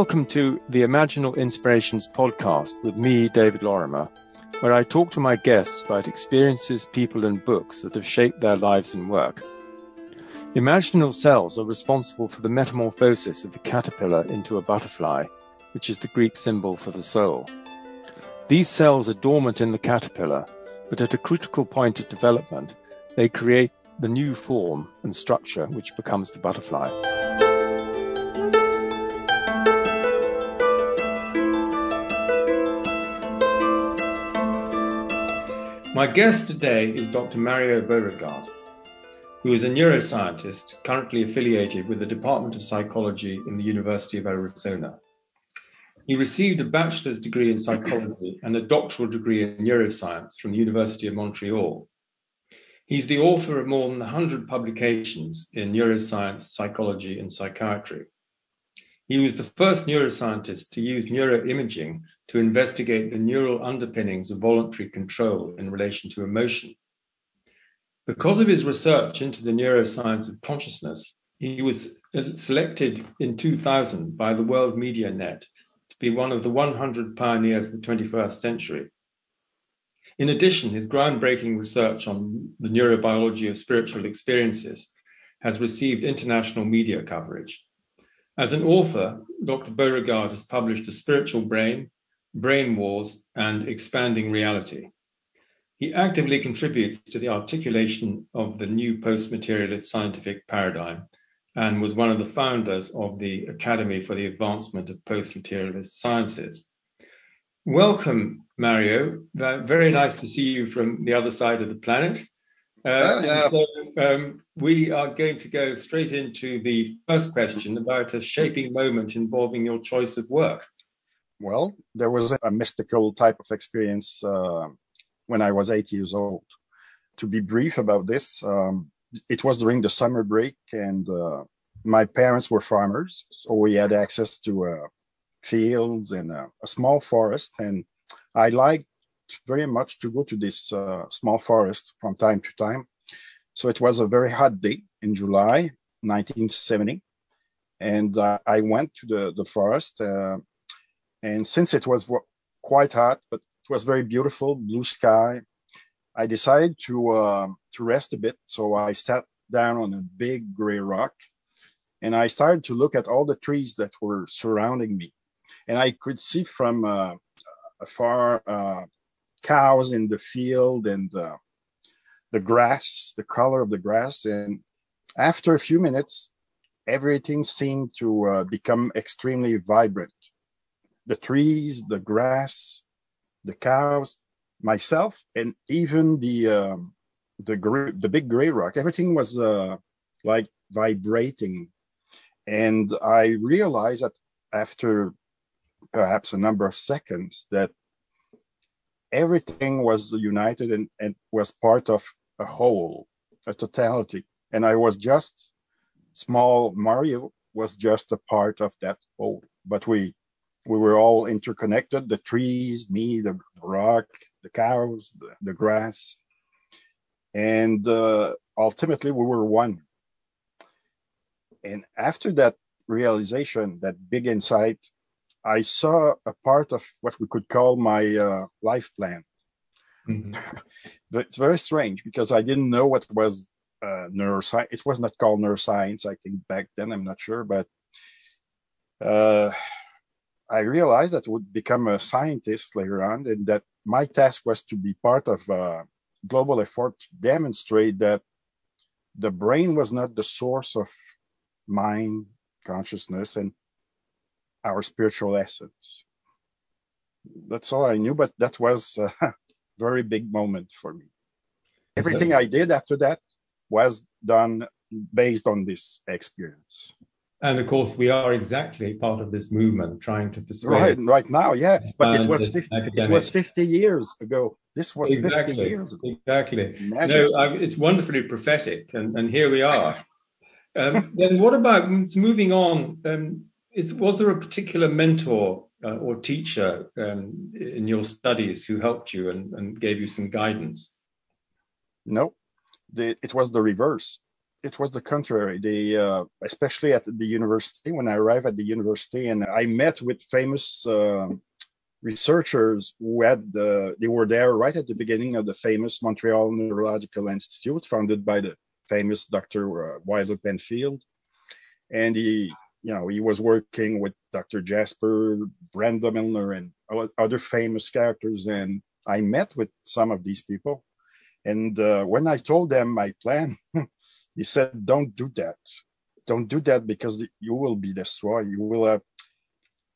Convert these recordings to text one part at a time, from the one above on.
Welcome to the Imaginal Inspirations podcast with me, David Lorimer, where I talk to my guests about experiences, people, and books that have shaped their lives and work. Imaginal cells are responsible for the metamorphosis of the caterpillar into a butterfly, which is the Greek symbol for the soul. These cells are dormant in the caterpillar, but at a critical point of development, they create the new form and structure which becomes the butterfly. My guest today is Dr. Mario Beauregard who is a neuroscientist currently affiliated with the Department of Psychology in the University of Arizona. He received a bachelor's degree in psychology and a doctoral degree in neuroscience from the University of Montreal. He's the author of more than 100 publications in neuroscience, psychology, and psychiatry. He was the first neuroscientist to use neuroimaging to investigate the neural underpinnings of voluntary control in relation to emotion. Because of his research into the neuroscience of consciousness, he was selected in 2000 by the World Media Net to be one of the 100 pioneers of the 21st century. In addition, his groundbreaking research on the neurobiology of spiritual experiences has received international media coverage. As an author, Dr. Beauregard has published A Spiritual Brain, Brain Wars, and Expanding Reality. He actively contributes to the articulation of the new post materialist scientific paradigm and was one of the founders of the Academy for the Advancement of Post Materialist Sciences. Welcome, Mario. Very nice to see you from the other side of the planet. Uh, yeah. So, um, we are going to go straight into the first question about a shaping moment involving your choice of work. Well, there was a mystical type of experience uh, when I was eight years old. To be brief about this, um, it was during the summer break, and uh, my parents were farmers, so we had access to uh, fields and uh, a small forest. And I liked very much to go to this uh, small forest from time to time. So it was a very hot day in July 1970, and uh, I went to the the forest. Uh, and since it was quite hot, but it was very beautiful, blue sky. I decided to uh, to rest a bit, so I sat down on a big gray rock, and I started to look at all the trees that were surrounding me, and I could see from uh, afar uh, cows in the field and the grass, the color of the grass, and after a few minutes, everything seemed to uh, become extremely vibrant. The trees, the grass, the cows, myself, and even the um, the gray, the big gray rock. Everything was uh, like vibrating, and I realized that after perhaps a number of seconds that everything was united and, and was part of a whole, a totality. And I was just small Mario was just a part of that whole. But we we were all interconnected the trees me the rock the cows the, the grass. And uh, ultimately we were one. And after that realization that big insight i saw a part of what we could call my uh, life plan. Mm-hmm. but it's very strange because i didn't know what was uh, neuroscience it was not called neuroscience i think back then i'm not sure but uh, I realized that I would become a scientist later on, and that my task was to be part of a global effort to demonstrate that the brain was not the source of mind, consciousness, and our spiritual essence. That's all I knew, but that was a very big moment for me. Everything I did after that was done based on this experience and of course we are exactly part of this movement trying to persuade right right now yeah. But it was 50, it was 50 years ago. This was exactly 50 years ago. exactly. No I, it's wonderfully prophetic and, and here we are. Um, then what about moving on um, is was there a particular mentor uh, or teacher um, in your studies who helped you and, and gave you some guidance? No the, it was the reverse it was the contrary. They, uh, especially at the university, when I arrived at the university, and I met with famous uh, researchers who had the, they were there right at the beginning of the famous Montreal Neurological Institute, founded by the famous Dr. Uh, Wilder Penfield, and he, you know, he was working with Dr. Jasper, Brenda Milner, and other famous characters. And I met with some of these people, and uh, when I told them my plan. he said, "Don't do that. Don't do that because you will be destroyed. You will." Uh,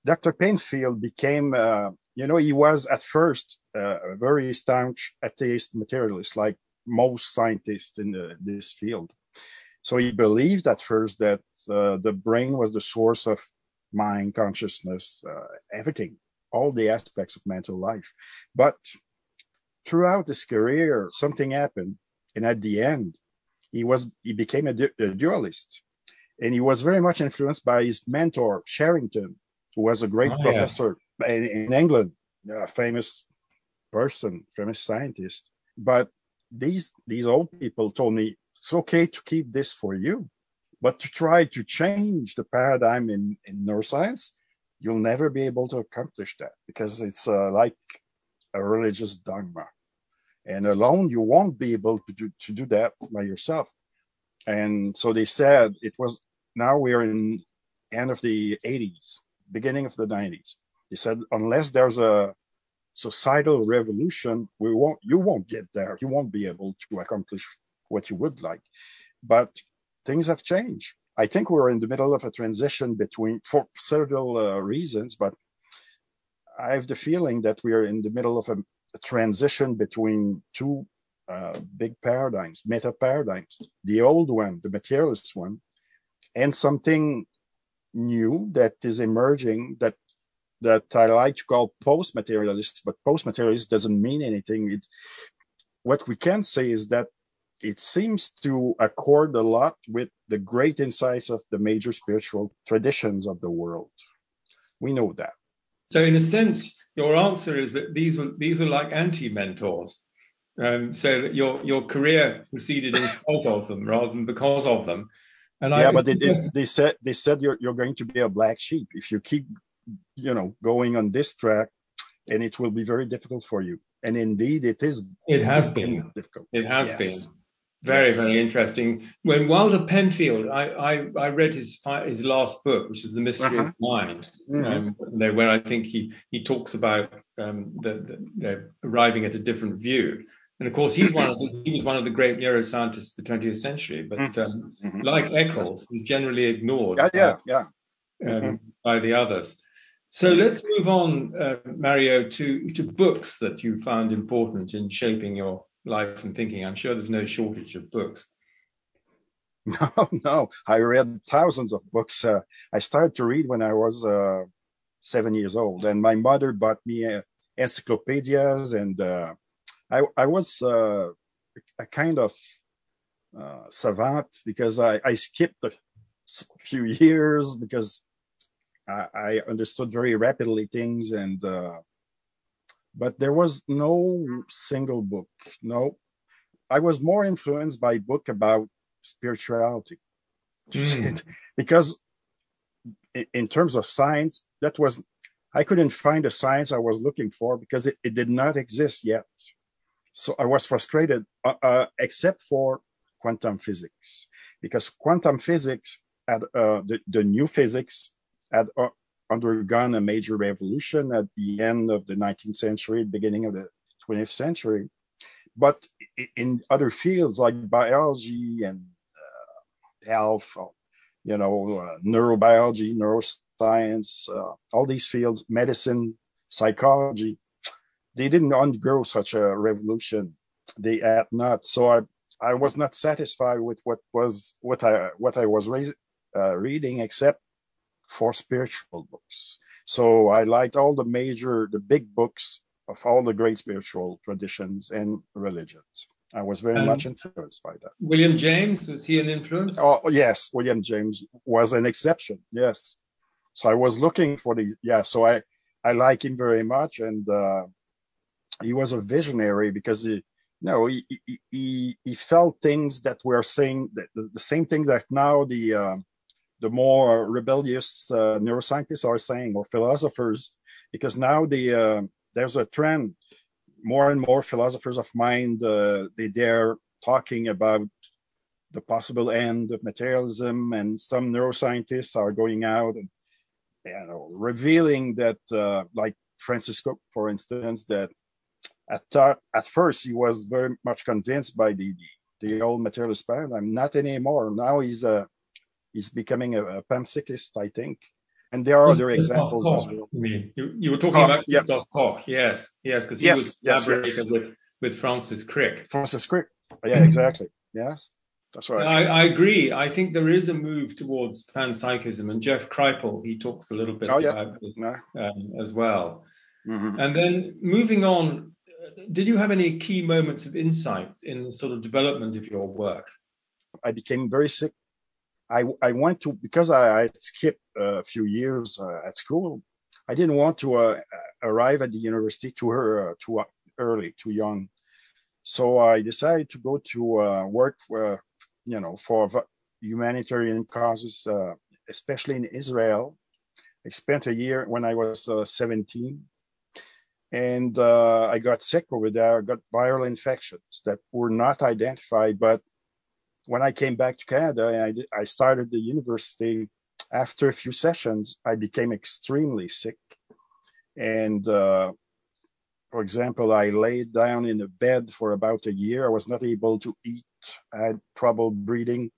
Dr. Penfield became, uh, you know, he was at first uh, a very staunch atheist materialist, like most scientists in the, this field. So he believed at first that uh, the brain was the source of mind, consciousness, uh, everything, all the aspects of mental life. But throughout his career, something happened, and at the end, he was he became a, du- a dualist, and he was very much influenced by his mentor Sherrington, who was a great oh, professor yeah. in, in, England, a famous person, famous scientist. But these these old people told me it's okay to keep this for you, but to try to change the paradigm in, in neuroscience, you'll never be able to accomplish that because it's uh, like a religious dogma and alone you won't be able to do, to do that by yourself. And so they said it was now we're in end of the 80s beginning of the 90s they said unless there's a societal revolution we won't you won't get there. You won't be able to accomplish what you would like. But things have changed. I think we're in the middle of a transition between for several uh, reasons but i have the feeling that we are in the middle of a transition between two uh, big paradigms, meta paradigms, the old one, the materialist one, and something new that is emerging that that I like to call post-materialist, but post-materialist doesn't mean anything. It, what we can say is that it seems to accord a lot with the great insights of the major spiritual traditions of the world. We know that. So, in a sense, your answer is that these were these were like anti-mentors. Um, so that your your career proceeded in spite of them rather than because of them. And yeah, I, but they, they, they said they said you're you're going to be a black sheep if you keep you know going on this track, and it will be very difficult for you. And indeed, it is. It has been difficult. It has yes. been. Very, yes. very interesting. When Wilder Penfield, I, I, I, read his his last book, which is The Mystery uh-huh. of Mind, mm-hmm. um, where I think he he talks about um, the, the, arriving at a different view. And of course, he's one of the, he was one of the great neuroscientists of the 20th century. But mm-hmm. um, mm-hmm. like Eccles, he's generally ignored. Yeah, yeah, yeah. Um, mm-hmm. by the others. So let's move on, uh, Mario, to to books that you found important in shaping your life and thinking. I'm sure there's no shortage of books. No, no. I read thousands of books. Uh, I started to read when I was uh, seven years old, and my mother bought me uh, encyclopedias, and uh, I, I was uh, a kind of uh, savant because I, I skipped a few years because I, I understood very rapidly things and but there was no single book. No, I was more influenced by book about spirituality mm. because in terms of science, that was I couldn't find the science I was looking for because it, it did not exist yet. So I was frustrated, uh, uh, except for quantum physics, because quantum physics had uh, the, the new physics had uh, undergone a major revolution at the end of the 19th century, beginning of the 20th century. But in other fields like biology and uh, health, you know, uh, neurobiology, neuroscience, uh, all these fields, medicine, psychology, they didn't undergo such a revolution. They had not. So I, I was not satisfied with what was what I what I was uh, reading, except for spiritual books. So I liked all the major, the big books of all the great spiritual traditions and religions. I was very um, much influenced by that. William James, was he an influence? Oh, yes. William James was an exception. Yes. So I was looking for the, yeah. So I, I like him very much. And uh, he was a visionary because he, no, he, he, he felt things that were saying that the, the same thing that now the uh, the more rebellious uh, neuroscientists are saying or philosophers, because now the uh, there's a trend. More and more philosophers of mind uh, they dare talking about the possible end of materialism, and some neuroscientists are going out and you know revealing that, uh, like Francisco, for instance, that at thought at first he was very much convinced by the the, old materialist paradigm. Not anymore. Now he's a he's becoming a, a panpsychist, I think. And there are other examples Koch, as well. You, you, you were talking Koch, about Christoph Koch, yes, yes, because he yes, was collaborated yes, yes. with with Francis Crick. Francis Crick, yeah, exactly. Yes, that's right. I, I, agree. I think there is a move towards panpsychism, and Jeff Kripal he talks a little bit oh, yeah. about it no. um, as well. Mm-hmm. And then moving on, did you have any key moments of insight in the sort of development of your work? I became very sick I, I went to because I, I skipped a few years uh, at school. I didn't want to uh, arrive at the university too uh, too early, too young. So I decided to go to uh, work, uh, you know, for humanitarian causes, uh, especially in Israel. I spent a year when I was 17, and I got sick over there. I got viral infections that were not identified, but when I came back to Canada and I, I started the university, after a few sessions, I became extremely sick. And uh, for example, I laid down in a bed for about a year. I was not able to eat. I had trouble breathing.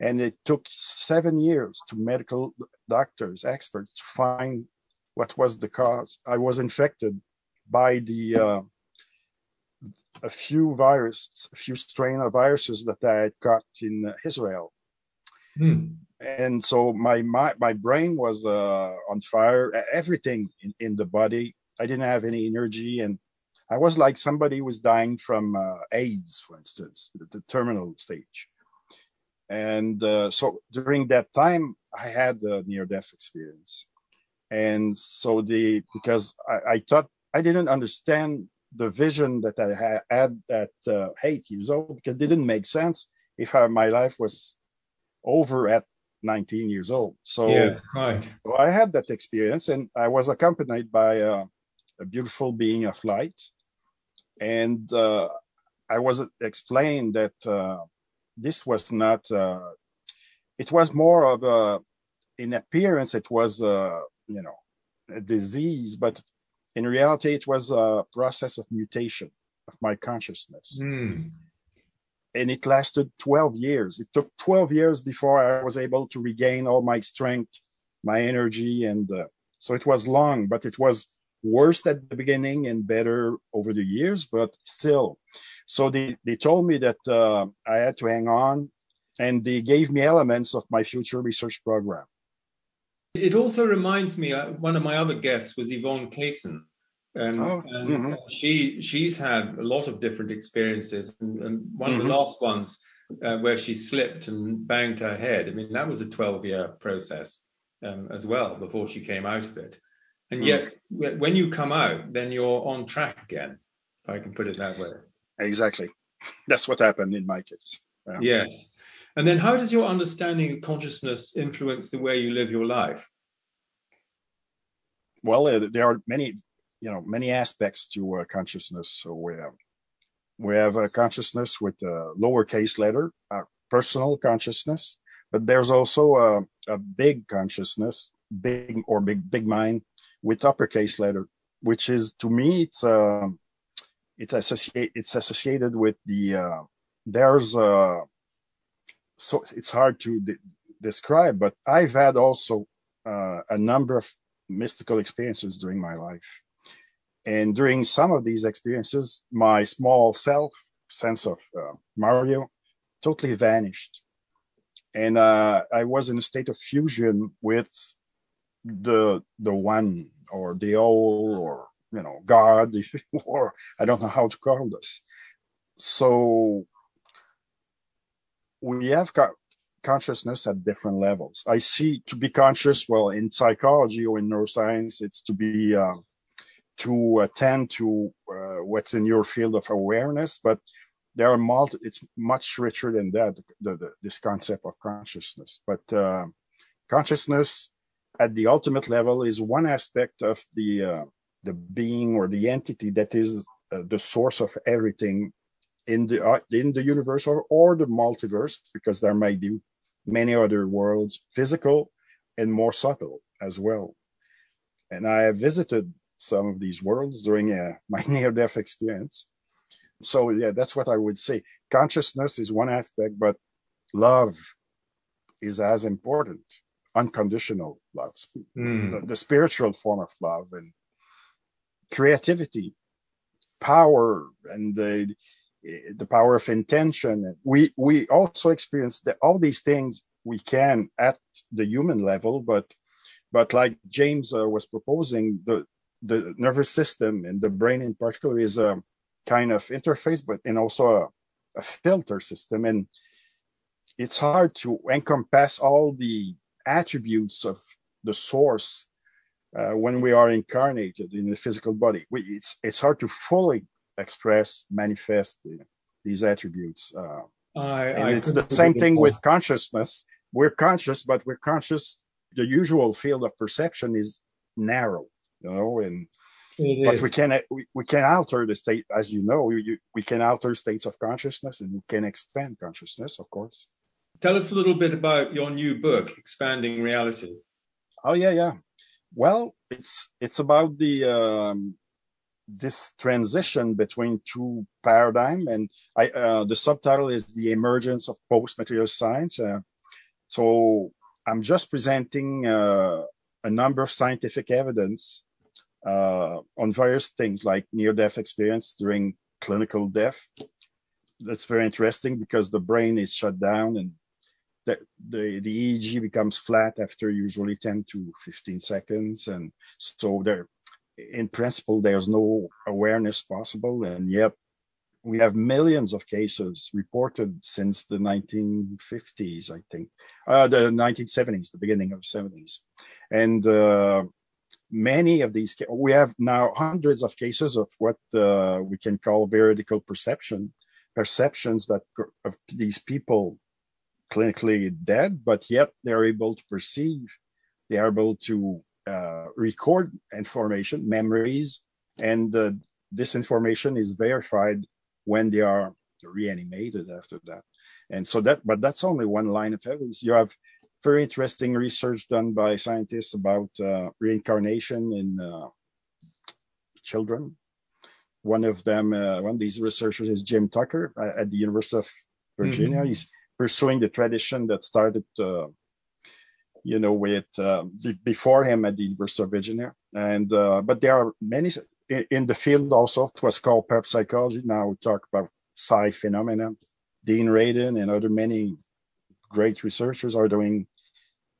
And it took seven years to medical doctors, experts, to find what was the cause. I was infected by the uh, a few viruses, a few strain of viruses that I had caught in Israel. Hmm. And so my, my my brain was uh, on fire. Everything in, in the body. I didn't have any energy, and I was like somebody was dying from uh, AIDS, for instance, the, the terminal stage. And uh, so during that time, I had the near-death experience, and so the because I, I thought I didn't understand the vision that I had at uh, eight years old because it didn't make sense if I, my life was over at 19 years old. So, yeah, right. so I had that experience, and I was accompanied by uh, a beautiful being of light, and uh, I was explained that uh, this was not. Uh, it was more of a, in appearance, it was uh, you know a disease, but in reality, it was a process of mutation of my consciousness. Mm. And it lasted 12 years. It took 12 years before I was able to regain all my strength, my energy. And uh, so it was long, but it was worse at the beginning and better over the years, but still. So they, they told me that uh, I had to hang on and they gave me elements of my future research program. It also reminds me, uh, one of my other guests was Yvonne Kason, um, oh, and mm-hmm. she she's had a lot of different experiences, and, and one mm-hmm. of the mm-hmm. last ones uh, where she slipped and banged her head. I mean, that was a twelve-year process um, as well before she came out of it. And mm. yet, mm. when you come out, then you're on track again. If I can put it that way. Exactly, that's what happened in my case. Yes. And then, how does your understanding of consciousness influence the way you live your life? Well, uh, there are many you know many aspects to uh, consciousness. So we have we have a consciousness with a lowercase letter, a personal consciousness, but there's also a, a big consciousness, big or big big mind with uppercase letter, which is to me it's uh, it associate it's associated with the uh, there's a so it's hard to de- describe, but I've had also uh, a number of mystical experiences during my life and during some of these experiences, my small self sense of uh, Mario totally vanished. And uh, I was in a state of fusion with the the one or the all or you know God or I don't know how to call this. So we have got consciousness at different levels. I see to be conscious, well, in psychology or in neuroscience, it's to be uh, to attend to uh, what's in your field of awareness, but there are multi, it's much richer than that, the, the, this concept of consciousness. But uh, consciousness at the ultimate level is one aspect of the, uh, the being or the entity that is uh, the source of everything in the, uh, in the universe or, or the multiverse, because there may be many other worlds, physical and more subtle as well. And I have visited some of these worlds during uh, my near-death experience so yeah that's what i would say consciousness is one aspect but love is as important unconditional love mm. the, the, spiritual form of love and creativity power and the the power of intention we we also experience that all these things we can at the human level but but like james uh, was proposing the the nervous system and the brain in particular is a kind of interface, but and also a, a filter system. And it's hard to encompass all the attributes of the source uh, when we are incarnated in the physical body. We, it's it's hard to fully express, manifest these attributes. Uh, I, and I it's the same thing with consciousness. We're conscious, but we're conscious. The usual field of perception is narrow, you know, and it but is. we can we, we can alter the state, as you know, we, we can alter states of consciousness and we can expand consciousness, of course. Tell us a little bit about your new book, Expanding Reality. Oh yeah, yeah. Well, it's it's about the um, this transition between two paradigm, and I uh, the subtitle is the emergence of post-material science. Uh, so I'm just presenting uh, a number of scientific evidence uh, on various things like near-death experience during clinical death. That's very interesting because the brain is shut down and the, the, the EEG becomes flat after usually 10 to 15 seconds. And so there, in principle, there's no awareness possible. And yet we have millions of cases reported since the 1950s, I think, uh, the 1970s, the beginning of the 70s. And uh, many of these, we have now hundreds of cases of what uh, we can call veridical perception, perceptions that of these people clinically dead, but yet they're able to perceive, they are able to uh, record information, memories, and uh, this information is verified when they are reanimated after that. And so that, but that's only one line of evidence. You have very interesting research done by scientists about uh, reincarnation in uh, children. One of them, uh, one of these researchers is Jim Tucker uh, at the University of Virginia. Mm-hmm. He's pursuing the tradition that started, uh, you know, with uh, before him at the University of Virginia. And but there are many in, in the field also. It was called parapsychology. Now we talk about psi phenomena. Dean Radin and other many great researchers are doing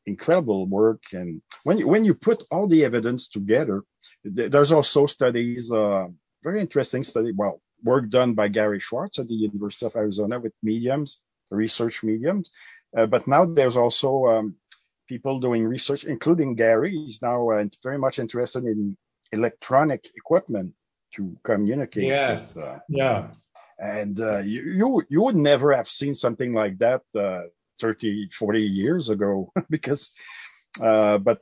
incredible work. And when you, when you put all the evidence together, there's also studies, uh, very interesting study, well, work done by Gary Schwartz at the University of Arizona with mediums, research mediums. Uh, but now there's also um, people doing research, including Gary. He's now uh, very much interested in electronic equipment to communicate. Yes. With, uh, yeah. And uh, you, you you would never have seen something like that uh, 30, 40 years ago because, uh, but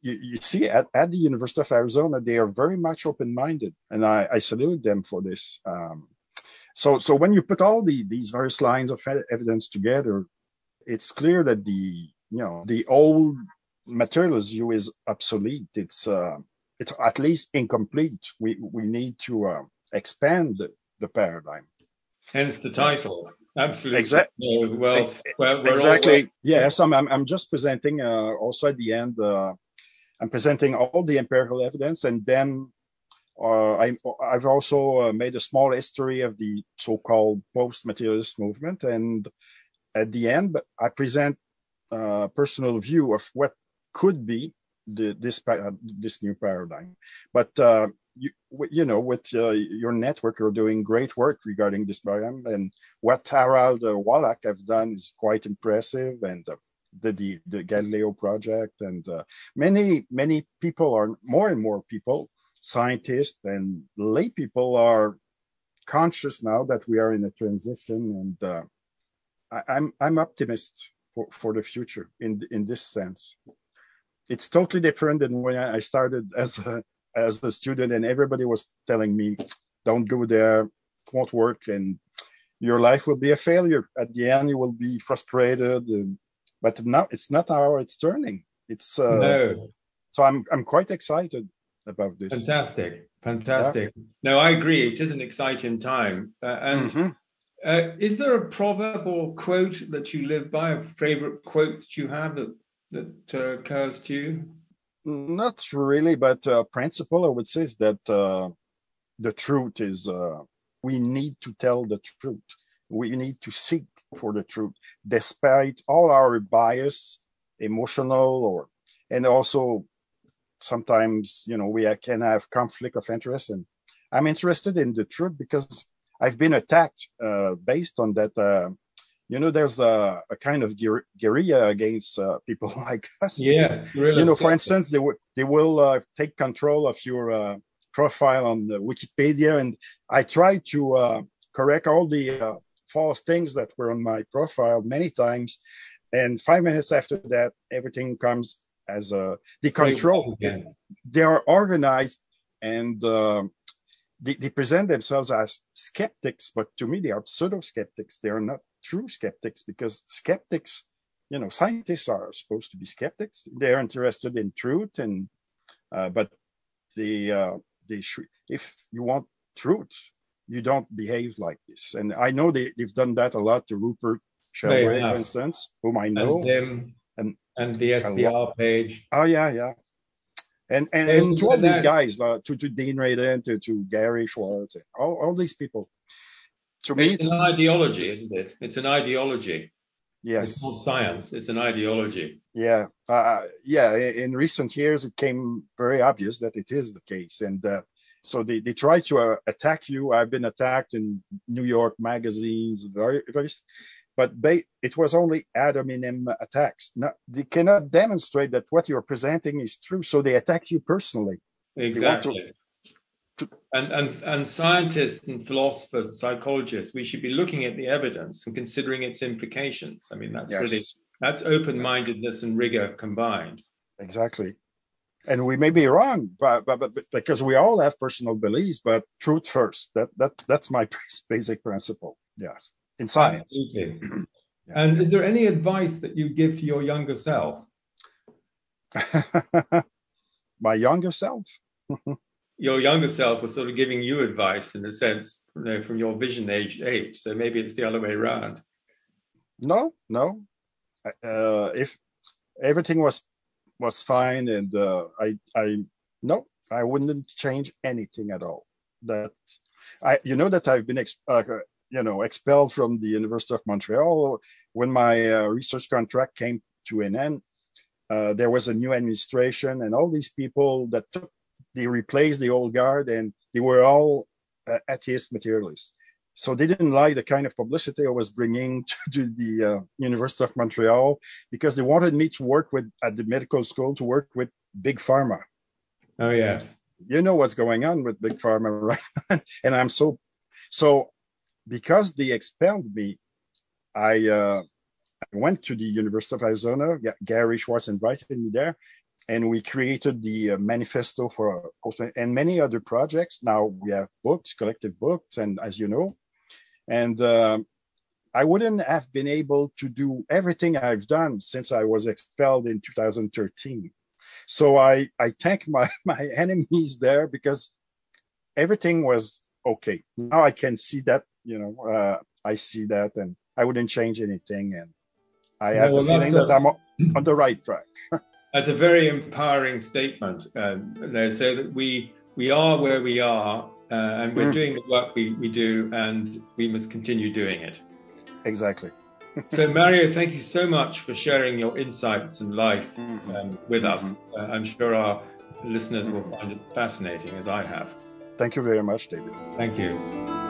you, you, see at, at the University of Arizona, they are very much open-minded and I, I salute them for this. Um, so, so when you put all the, these various lines of evidence together, it's clear that the, you know, the old materials view is obsolete. It's, uh, it's at least incomplete. We, we need to uh, expand the, the paradigm. Hence the title. Absolutely. Exactly. well, we're, we're exactly. All, yes, I'm, I'm, just presenting uh, also at the end. Uh, I'm presenting all the empirical evidence, and then uh, I, I've also uh, made a small history of the so-called post-materialist movement, and at the end, I present uh, personal view of what could be the, this this new paradigm. But uh, you, you know, with uh, your network, you're doing great work regarding this paradigm, And what Harald uh, Walach has done is quite impressive. And uh, the, the, the Galileo project, and uh, many many people are more and more people, scientists and lay people are conscious now that we are in a transition, and uh, I, I'm I'm optimist for, for the future in in this sense. It's totally different than when I started as a as a student, and everybody was telling me, "Don't go there, it won't work, and your life will be a failure. At the end, you will be frustrated." And, but now it's not how it's turning. It's uh, no. So I'm I'm quite excited about this. Fantastic, fantastic. Yeah. No, I agree. It is an exciting time. Uh, and mm-hmm. Uh, is there a proverb or quote that you live by? A favorite quote that you have that that uh, occurs to you? Not really, but uh, principle I would say is that uh, the truth is uh, we need to tell the truth. We need to seek for the truth, despite all our bias, emotional or and also sometimes you know we can have conflict of interest and i'm interested in the truth because i've been attacked uh, based on that uh, you know there's a, a kind of guerrilla against uh, people like us. Yeah really you know for instance they will they will uh, take control of your uh, profile on wikipedia and i try to uh, correct all the false things that were on my profile many times and five minutes after that everything comes as a the control. They are organized and uh, they, they, present themselves as skeptics, but to me they are pseudo skeptics. They are not true skeptics because skeptics, you know, scientists are supposed to be skeptics. They are interested in truth, and uh, but they uh, they should. If you want truth, you don't behave like this. And I know they, they've done that a lot to Rupert Sheldrake, for instance, whom I know. And, and and the SPR page. Oh yeah, yeah. And and, and to all these guys, uh, to to Dean Radin, to to Gary Schwartz, all, all these people. To me, it's, it's an ideology, isn't it? It's an ideology. Yes, it's not science; it's an ideology. Yeah, uh, yeah. In recent years, it came very obvious that it is the case, and uh, so they, they try to uh, attack you. I've been attacked in New York magazines, very, very but it was only ad hominem attacks. No, they cannot demonstrate that what you're presenting is true, so they attack you personally. Exactly. To, and, and, and scientists and philosophers, psychologists, we should be looking at the evidence and considering its implications. I mean, that's yes. really that's open-mindedness and rigor combined. Exactly. And we may be wrong, but, but, but because we all have personal beliefs, but truth first. That that that's my basic principle. Yes in science. Absolutely. yeah. And is there any advice that you give to your younger self? My younger self? your younger self was sort of giving you advice in a sense, you know, from your vision age age. So maybe it's the other way around. No, no. Uh, if everything was was fine and uh, I I no, I wouldn't change anything at all. That I you know that I've been ex- uh, you know expelled from the University of Montreal. When my uh, research contract came to an end, uh, there was a new administration, and all these people that took they replaced the old guard, and they were all uh, atheist materialists. So they didn't like the kind of publicity I was bringing to, to the uh, University of Montreal because they wanted me to work with at the medical school to work with big pharma. Oh yes, you know what's going on with big pharma, right? and I'm so so because they expelled me, I, uh, I went to the University of Arizona. Gary Schwartz invited me there, and we created the uh, manifesto for and many other projects. Now we have books, collective books, and as you know, and uh, I wouldn't have been able to do everything I've done since I was expelled in 2013. So I I thank my my enemies there because everything was okay. Now I can see that you know, uh, I see that and I wouldn't change anything. And I have well, the feeling a, that I'm on the right track. that's a very empowering statement. Um, so that we we are where we are, uh, and we're mm. doing the work we, we do, and we must continue doing it. Exactly. so, Mario, thank you so much for sharing your insights and life mm-hmm. um, with mm-hmm. us. Uh, I'm sure our listeners will find it fascinating, as I have. Thank you very much, David. Thank you.